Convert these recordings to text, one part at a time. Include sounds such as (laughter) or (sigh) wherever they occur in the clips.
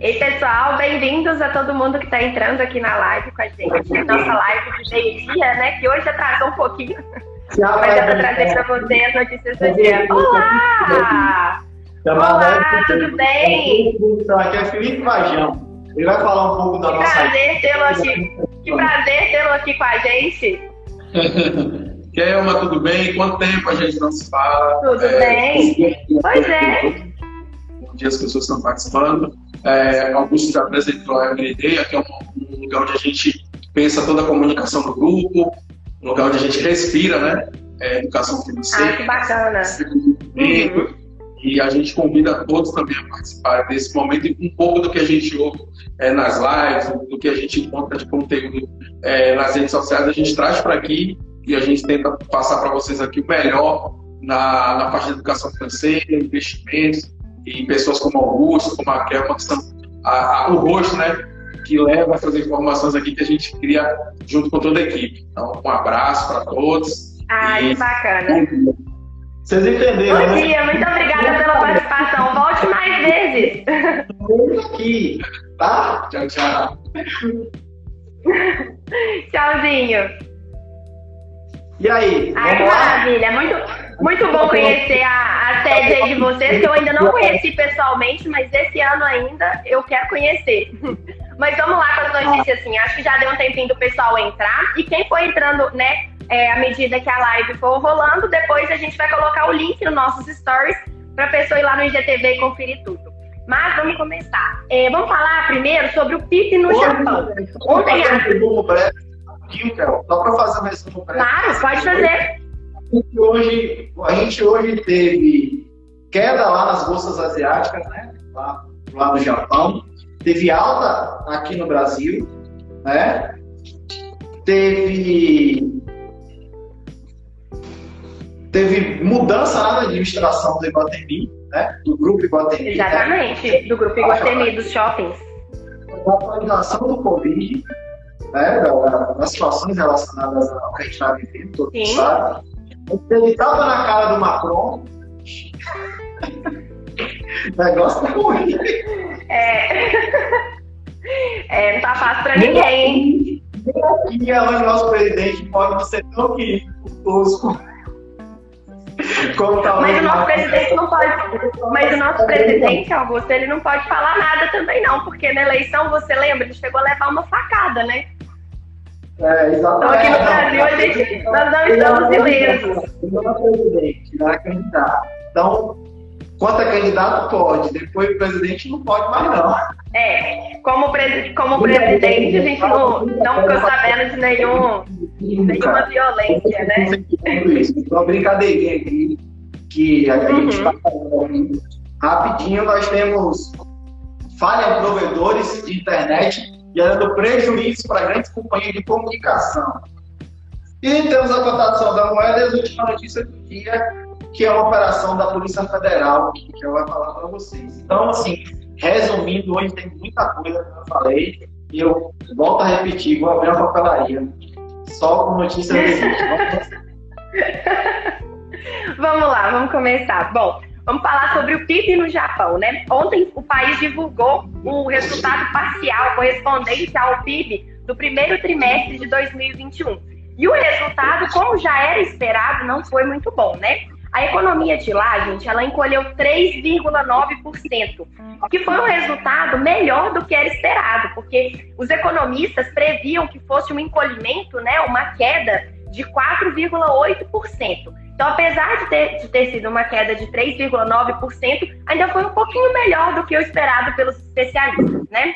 Ei, pessoal, bem-vindos a todo mundo que está entrando aqui na live com a gente. Nossa live de meio-dia, né? Que hoje atrasou um pouquinho. Tchau, Mas eu vou trazer para você as notícias do dia. Olá! Olá, tudo bem? Aqui é Felipe Vajão. Ele vai falar um pouco da que nossa. Prazer tê-lo aqui. Que prazer tê-lo aqui com a gente. (laughs) Kelma, tudo bem? Quanto tempo a gente não se fala? Tudo é, bem? Pois é. Bom dia, as pessoas estão participando. É, Augusto já apresentou a MLD, aqui é um, um, lugar onde a gente pensa toda a comunicação do grupo, um lugar onde a gente respira, né? É, educação financeira. Ah, que bacana. Uhum. E a gente convida todos também a participar desse momento e um pouco do que a gente ouve é, nas lives, do que a gente encontra de conteúdo é, nas redes sociais, a gente traz para aqui e a gente tenta passar para vocês aqui o melhor na, na parte de educação financeira, investimentos, e pessoas como Augusto, como a Kelma, que são a, a, o rosto, né, que leva essas informações aqui que a gente cria junto com toda a equipe. Então, um abraço para todos. Ah, que bacana. Vocês entenderam, Bom né? dia, muito obrigada pela participação. Volte mais vezes. Vamos aqui, tá? Tchau, tchau. (laughs) Tchauzinho. E aí? Ai, que maravilha. Muito, muito bom conhecer a, a sede aí de vocês, que eu ainda não conheci pessoalmente, mas esse ano ainda eu quero conhecer. (laughs) Mas vamos lá com as notícias, assim. Acho que já deu um tempinho do pessoal entrar. E quem for entrando, né, é, à medida que a live for rolando, depois a gente vai colocar o link nos nossos stories para a pessoa ir lá no IGTV e conferir tudo. Mas vamos começar. É, vamos falar primeiro sobre o PIB no Japão. Ontem a... Só para fazer um resumo breve. Claro, pode fazer gente hoje, a gente hoje teve queda lá nas bolsas asiáticas, né? Lá, lá no Japão. Teve alta aqui no Brasil, né? Teve teve mudança na administração do Iguatemi, né? Do grupo Iguatemi. Né? Exatamente, né? do grupo Iguatemi, dos shoppings. A atualização do Covid, né? Das situações relacionadas ao que a gente está vivendo, todo mundo sabe. Ele tava na cara do Macron. o (laughs) negócio tá ruim. É. é. Não tá fácil pra ninguém, hein? E é onde nosso presidente pode ser tão querido tosco. Mas o nosso presidente não pode. Mas o nosso presidente, Augusto, ele não pode falar nada também, não, porque na eleição, você lembra, ele chegou a levar uma facada, né? É, exatamente. Então, aqui no Brasil, a gente, nós não estamos ilesos. Não é presidente, não é candidato. Então, quanto é candidato, pode. Depois, o presidente não pode mais, não. É, como, presi como presidente, a gente não, não ficou sabendo de nenhum, nenhuma violência, né? Uma brincadeirinha aqui, que a gente está uhum. rapidinho, nós temos falha provedores de internet gerando prejuízo para grandes companhias de comunicação. E temos a cotação da moeda e as últimas notícias do dia, que é uma operação da Polícia Federal, que eu vou falar para vocês. Então, assim, resumindo, hoje tem muita coisa que eu falei, e eu volto a repetir, vou abrir uma papelaria só com notícias (laughs) do Vamos lá, vamos começar. Bom, Vamos falar sobre o PIB no Japão, né? Ontem o país divulgou o resultado parcial correspondente ao PIB do primeiro trimestre de 2021. E o resultado, como já era esperado, não foi muito bom, né? A economia de lá, gente, ela encolheu 3,9%, que foi um resultado melhor do que era esperado, porque os economistas previam que fosse um encolhimento, né, uma queda de 4,8%. Então, apesar de ter, de ter sido uma queda de 3,9%, ainda foi um pouquinho melhor do que o esperado pelos especialistas, né?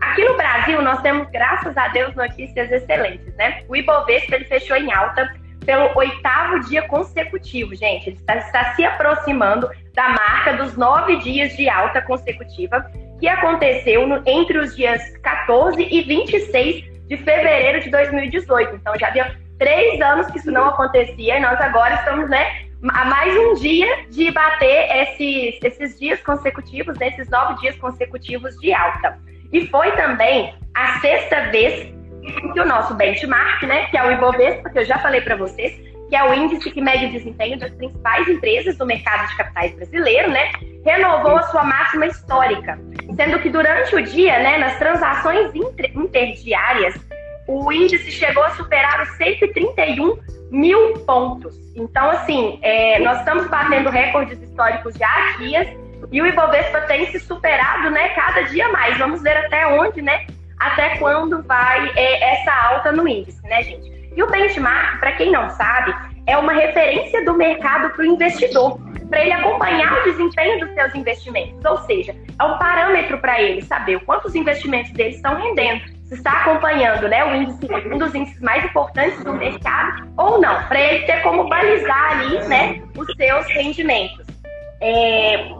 Aqui no Brasil, nós temos, graças a Deus, notícias excelentes, né? O Ibovespa ele fechou em alta pelo oitavo dia consecutivo, gente. Ele está, está se aproximando da marca dos nove dias de alta consecutiva, que aconteceu no, entre os dias 14 e 26 de fevereiro de 2018. Então, já havia três anos que isso não acontecia e nós agora estamos, né, a mais um dia de bater esses, esses dias consecutivos, né, nove dias consecutivos de alta. E foi também a sexta vez que o nosso benchmark, né, que é o Ibovespa, que eu já falei para vocês, que é o índice que mede o desempenho das principais empresas do mercado de capitais brasileiro, né, renovou a sua máxima histórica. sendo que durante o dia, né, nas transações interdiárias, o índice chegou a superar os 131 mil pontos. Então, assim, é, nós estamos batendo recordes históricos já há dias e o Ibovespa tem se superado, né, cada dia mais. Vamos ver até onde, né, até quando vai é, essa alta no índice, né, gente? E o benchmark, para quem não sabe, é uma referência do mercado para o investidor, para ele acompanhar o desempenho dos seus investimentos. Ou seja, é um parâmetro para ele saber o quanto os investimentos dele estão rendendo, está acompanhando né, o índice, um dos índices mais importantes do mercado ou não, para ele ter como balizar ali né, os seus rendimentos. É,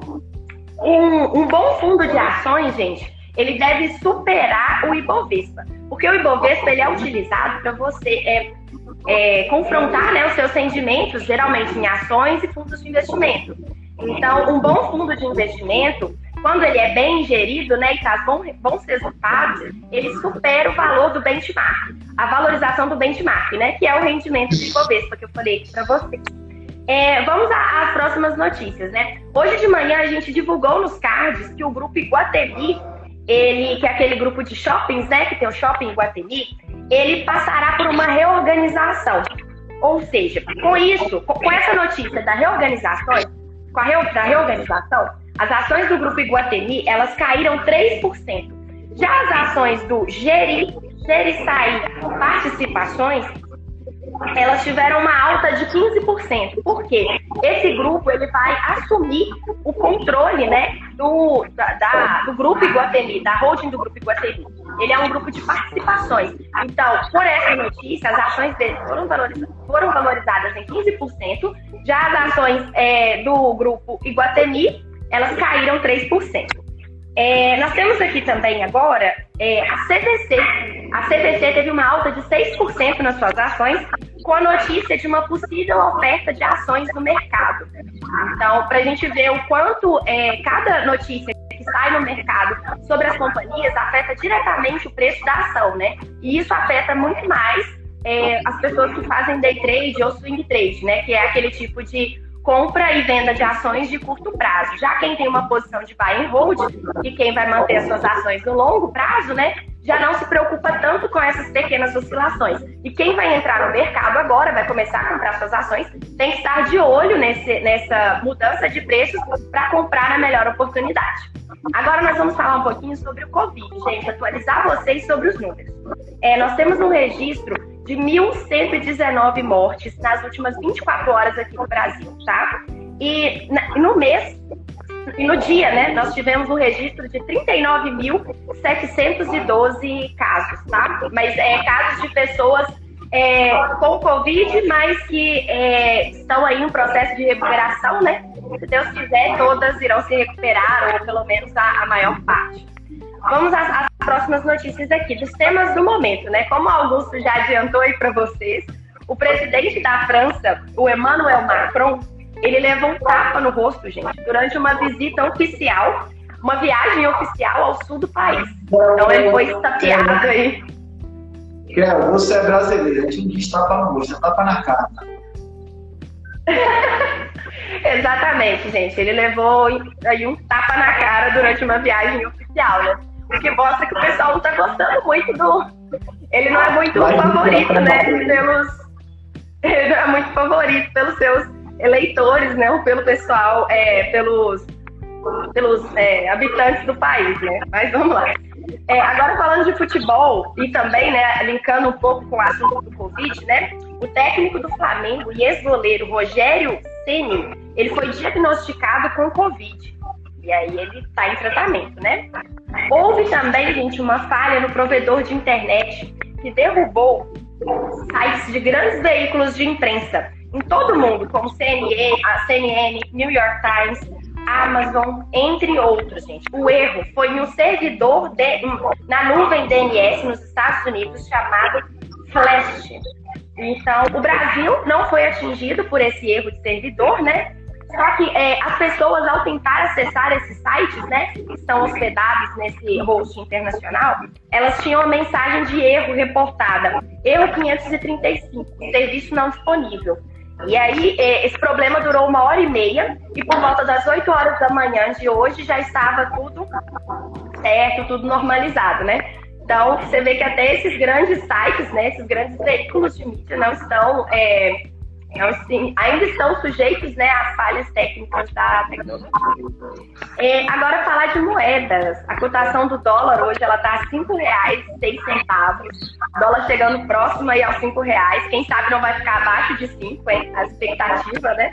um, um bom fundo de ações, gente, ele deve superar o Ibovespa. Porque o Ibovespa ele é utilizado para você é, é, confrontar né, os seus rendimentos, geralmente em ações e fundos de investimento. Então, um bom fundo de investimento, quando ele é bem gerido né, e traz bons resultados, ele supera o valor do benchmark, a valorização do benchmark, né, que é o rendimento do Ibovespa, que eu falei aqui para vocês. É, vamos às próximas notícias, né? Hoje de manhã a gente divulgou nos cards que o grupo Iguatemi, ele, que é aquele grupo de shoppings, né? Que tem o shopping Iguatemi, ele passará por uma reorganização. Ou seja, com isso, com essa notícia da reorganização, com a re, da reorganização, as ações do grupo Iguatemi, elas caíram 3%. Já as ações do Geri, Geriçaí Participações, elas tiveram uma alta de 15%. Por quê? Esse grupo ele vai assumir o controle né, do, da, da, do grupo Iguatemi, da holding do grupo Iguatemi. Ele é um grupo de participações. Então, por essa notícia, as ações dele foram valorizadas, foram valorizadas em 15%. Já as ações é, do grupo Iguatemi, elas caíram 3%. É, nós temos aqui também agora é, a CVC. A CVC teve uma alta de 6% nas suas ações, com a notícia de uma possível oferta de ações no mercado. Então, para a gente ver o quanto é, cada notícia que sai no mercado sobre as companhias afeta diretamente o preço da ação, né? E isso afeta muito mais é, as pessoas que fazem day trade ou swing trade, né? Que é aquele tipo de compra e venda de ações de curto prazo. Já quem tem uma posição de buy and hold e quem vai manter as suas ações no longo prazo, né, já não se preocupa tanto com essas pequenas oscilações. E quem vai entrar no mercado agora, vai começar a comprar suas ações, tem que estar de olho nesse, nessa mudança de preços para comprar na melhor oportunidade. Agora nós vamos falar um pouquinho sobre o Covid, gente, atualizar vocês sobre os números. É, nós temos um registro de 1.119 mortes nas últimas 24 horas aqui no Brasil, tá? E no mês, e no dia, né, nós tivemos um registro de 39.712 casos, tá? Mas é casos de pessoas é, com Covid, mas que é, estão aí em processo de recuperação, né? Se Deus quiser, todas irão se recuperar, ou pelo menos a, a maior parte. Vamos às, às, próximas notícias aqui, dos temas do momento, né? Como o Augusto já adiantou aí para vocês, o presidente da França, o Emmanuel Macron, ele levou um tapa no rosto, gente, durante uma visita oficial, uma viagem oficial ao sul do país. Então ele foi estapeado aí. Quero, você é brasileiro, a gente diz tapa no rosto, é tapa na cara. (laughs) Exatamente, gente. Ele levou aí um tapa na cara durante uma viagem oficial, né? O que mostra que o pessoal não tá gostando muito do. Ele não é muito Vai favorito, né? Pelos. (laughs) Ele não é muito favorito pelos seus eleitores, né? Ou pelo pessoal, é, pelos, pelos é, habitantes do país, né? Mas vamos lá. É, agora falando de futebol e também, né, linkando um pouco com o assunto do Covid, né? O técnico do Flamengo e ex-goleiro Rogério Ceni, ele foi diagnosticado com Covid. E aí ele está em tratamento, né? Houve também, gente, uma falha no provedor de internet que derrubou sites de grandes veículos de imprensa em todo o mundo, como CNN, a CNN, New York Times, Amazon, entre outros, gente. O erro foi em um servidor de, na nuvem DNS nos Estados Unidos chamado Flash. Então, o Brasil não foi atingido por esse erro de servidor, né? Só que é, as pessoas, ao tentar acessar esses sites, né, que estão hospedados nesse host internacional, elas tinham a mensagem de erro reportada. Erro 535, serviço não disponível. E aí, é, esse problema durou uma hora e meia, e por volta das 8 horas da manhã de hoje já estava tudo certo, tudo normalizado, né? Então, você vê que até esses grandes sites, né, esses grandes veículos de mídia não estão é, então, assim, ainda estão sujeitos né, às falhas técnicas da tecnologia. É, agora, falar de moedas. A cotação do dólar hoje ela está a R$ 5,06. Dólar chegando próximo aí aos R$ 5,00. Quem sabe não vai ficar abaixo de 5, hein? A expectativa, né?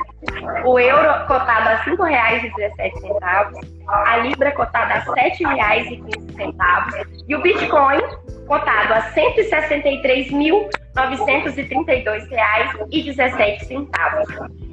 O euro cotado a R$ 5,17. A Libra cotada a R$ 7,15. E o Bitcoin cotado a R$ 163.932,17.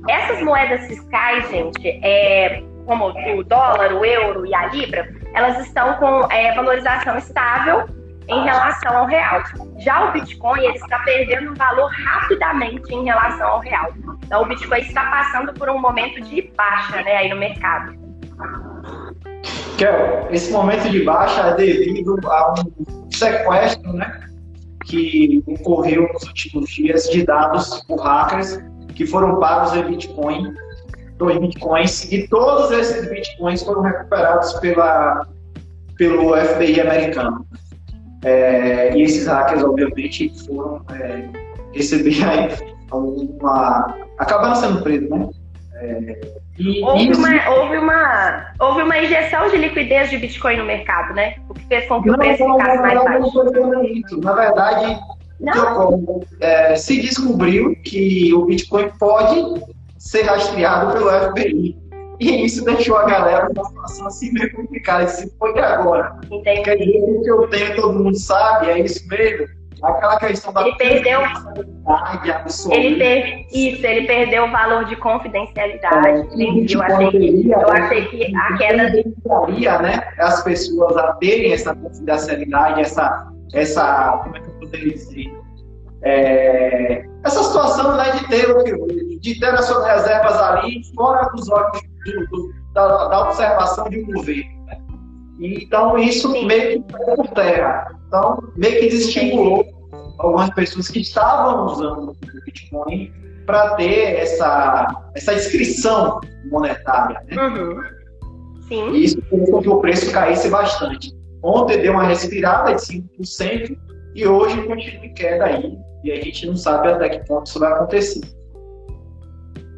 Essas moedas fiscais, gente, é, como o dólar, o euro e a libra, elas estão com é, valorização estável em relação ao real. Já o Bitcoin ele está perdendo valor rapidamente em relação ao real. Então o Bitcoin está passando por um momento de baixa né, aí no mercado. Kel, esse momento de baixa é devido a um sequestro né, que ocorreu nos últimos dias de dados por hackers que foram pagos em Bitcoin, dois Bitcoins, e todos esses Bitcoins foram recuperados pela, pelo FBI americano. É, e esses hackers, obviamente, foram é, receber aí uma. acabaram sendo presos, né? É, e, houve, isso... uma, houve, uma, houve uma injeção de liquidez de Bitcoin no mercado, né? O que fez com que não, o preço não, ficasse não, mais baixo. Na verdade, é, se descobriu que o Bitcoin pode ser rastreado pelo FBI. E isso deixou a galera numa situação assim meio complicada. Se foi agora. Entendi. Quer dizer que o que eu tenho, todo mundo sabe, é isso mesmo? Aquela questão da ele perdeu ele per... isso ele perdeu o valor de confidencialidade é, eu achei que eu achei que a queda né? As pessoas a terem essa confidencialidade essa essa como é que eu poderia dizer? É, essa situação né, de ter de ter as suas reservas ali fora dos olhos do, do, da, da, observação de um governo né? então isso Sim. meio que por terra. Então, meio que desestimulou algumas pessoas que estavam usando o Bitcoin para ter essa, essa inscrição monetária. Né? Uhum. Sim. E isso fez com que o preço caísse bastante. Ontem deu uma respirada de 5% e hoje continua em queda aí. E a gente não sabe até que ponto isso vai acontecer.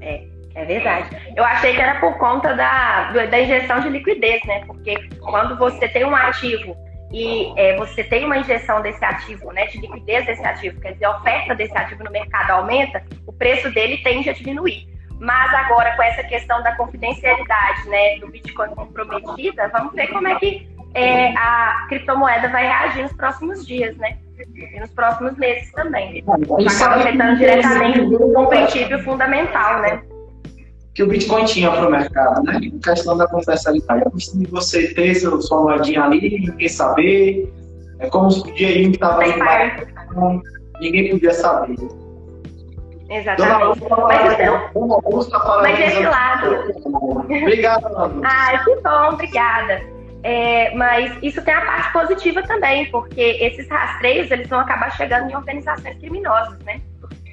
É, é verdade. Eu achei que era por conta da, da injeção de liquidez, né? Porque quando você tem um ativo e é, você tem uma injeção desse ativo, né, de liquidez desse ativo, quer dizer, a oferta desse ativo no mercado aumenta, o preço dele tende a diminuir. Mas agora, com essa questão da confidencialidade né, do Bitcoin comprometida, vamos ver como é que é, a criptomoeda vai reagir nos próximos dias, né? E nos próximos meses também. Acaba afetando diretamente um princípio fundamental, né? Que o Bitcoin tinha para o mercado, né? A questão da confidencialidade. Questão de você ter seu, sua moedinha ali, ninguém saber. É como se o dinheirinho que estava ali, ninguém podia saber. Exatamente. Dona mas então, Dona Augusta, mas esse lado. Obrigado, Ana. Ah, que bom, obrigada. É, mas isso tem a parte positiva também, porque esses rastreios eles vão acabar chegando em organizações criminosas, né?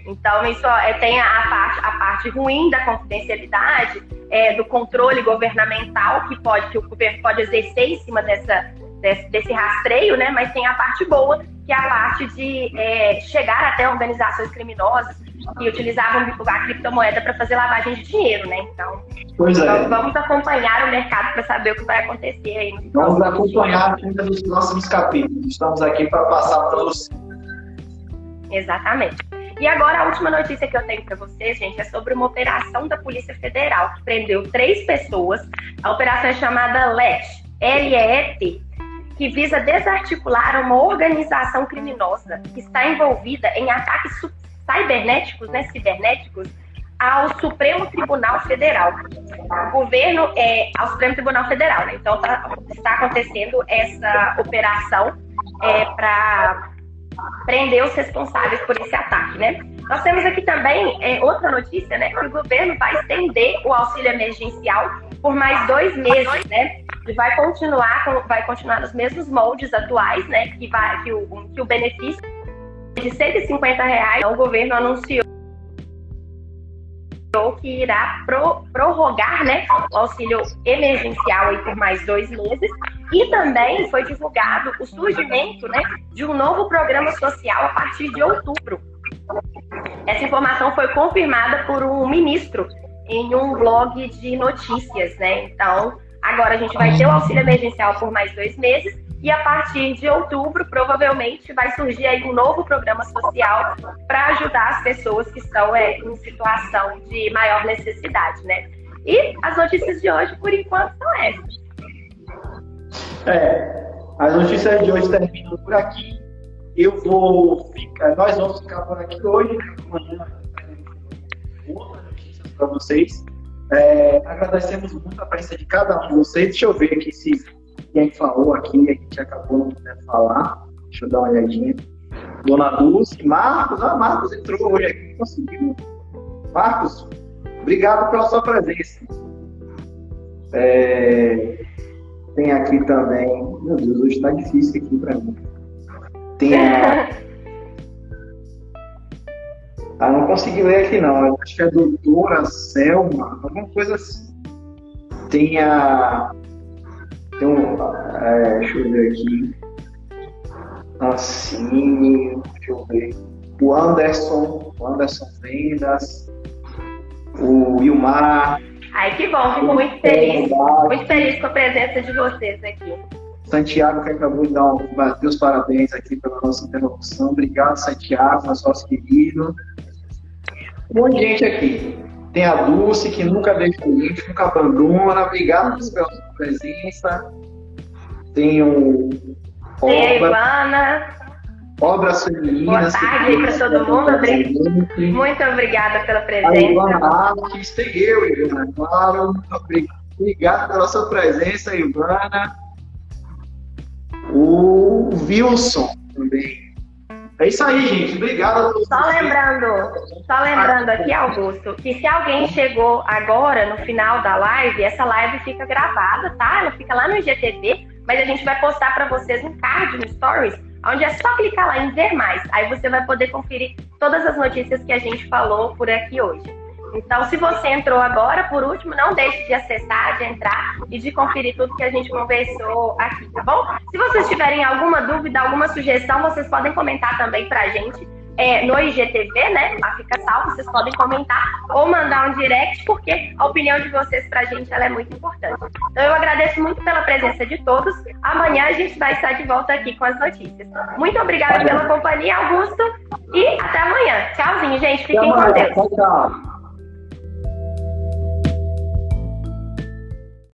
Então, isso é, tem a parte, a parte ruim da confidencialidade, é, do controle governamental que pode que o governo pode exercer em cima dessa, desse, desse rastreio, né? Mas tem a parte boa, que é a parte de é, chegar até organizações criminosas que utilizavam a criptomoeda para fazer lavagem de dinheiro, né? Então, é. então vamos acompanhar o mercado para saber o que vai acontecer aí. Vamos acompanhar ainda nos próximos capítulos. Estamos aqui para passar para você. Exatamente. E agora a última notícia que eu tenho para vocês, gente, é sobre uma operação da Polícia Federal que prendeu três pessoas. A operação é chamada LET, L-E-E-T, que visa desarticular uma organização criminosa que está envolvida em ataques cibernéticos, né, cibernéticos, ao Supremo Tribunal Federal. O governo é ao Supremo Tribunal Federal, né? Então tá, está acontecendo essa operação é, para prender os responsáveis por esse ataque, né? Nós temos aqui também é, outra notícia, né? Que o governo vai estender o auxílio emergencial por mais dois meses, né? E vai continuar, com, vai continuar nos mesmos moldes atuais, né? Que, vai, que, o, que o benefício de 150 reais, o governo anunciou que irá pro, prorrogar né, o auxílio emergencial aí por mais dois meses. E também foi divulgado o surgimento né, de um novo programa social a partir de outubro. Essa informação foi confirmada por um ministro em um blog de notícias, né? Então, agora a gente vai ter o auxílio emergencial por mais dois meses e a partir de outubro, provavelmente, vai surgir aí um novo programa social para ajudar as pessoas que estão é, em situação de maior necessidade, né? E as notícias de hoje, por enquanto, são essas. É, as notícias de hoje terminam por aqui. Eu vou ficar, nós vamos ficar por aqui hoje, amanhã outras notícias para vocês. É, agradecemos muito a presença de cada um de vocês. Deixa eu ver aqui se quem falou aqui, a gente acabou não podendo falar. Deixa eu dar uma olhadinha. Dona Dulce, Marcos, ah, Marcos entrou hoje aqui, conseguiu. Marcos, obrigado pela sua presença. É, tem aqui também. Meu Deus, hoje está difícil aqui para mim. Tem a. Ah, não consegui ler aqui não. Acho que é a doutora Selma, alguma coisa assim. Tem a tem um. É, deixa eu ver aqui. Assim, deixa eu ver. O Anderson, o Anderson Vendas, o Wilmar. Ai, que bom, fico muito feliz. Muito feliz com a presença de vocês aqui. Santiago, que acabou de dar um, bater os parabéns aqui pela nossa interrupção. Obrigado, Santiago, nosso querido. Um monte de gente aqui. Tem a Dulce, que nunca deixa a gente, nunca abandona. Obrigado pela sua presença. Tem o. Tem a Ivana. Obras femininas. Boa tarde para todo mundo. Muito obrigada pela presença. A Ivana tem eu, Ivana, claro. Obrigado pela sua presença, Ivana. O Wilson também. É isso aí, gente. Obrigado a todos. Só lembrando, só lembrando aqui, Augusto, que se alguém chegou agora no final da live, essa live fica gravada, tá? Ela fica lá no IGTV, mas a gente vai postar para vocês um card no Stories, onde é só clicar lá em ver mais. Aí você vai poder conferir todas as notícias que a gente falou por aqui hoje. Então, se você entrou agora, por último, não deixe de acessar, de entrar e de conferir tudo que a gente conversou aqui, tá bom? Se vocês tiverem alguma dúvida, alguma sugestão, vocês podem comentar também pra gente é, no IGTV, né? Lá fica salvo, vocês podem comentar ou mandar um direct, porque a opinião de vocês pra gente ela é muito importante. Então eu agradeço muito pela presença de todos. Amanhã a gente vai estar de volta aqui com as notícias. Muito obrigada pela companhia, Augusto, e até amanhã. Tchauzinho, gente. Fiquem com Deus. Tchau, tchau.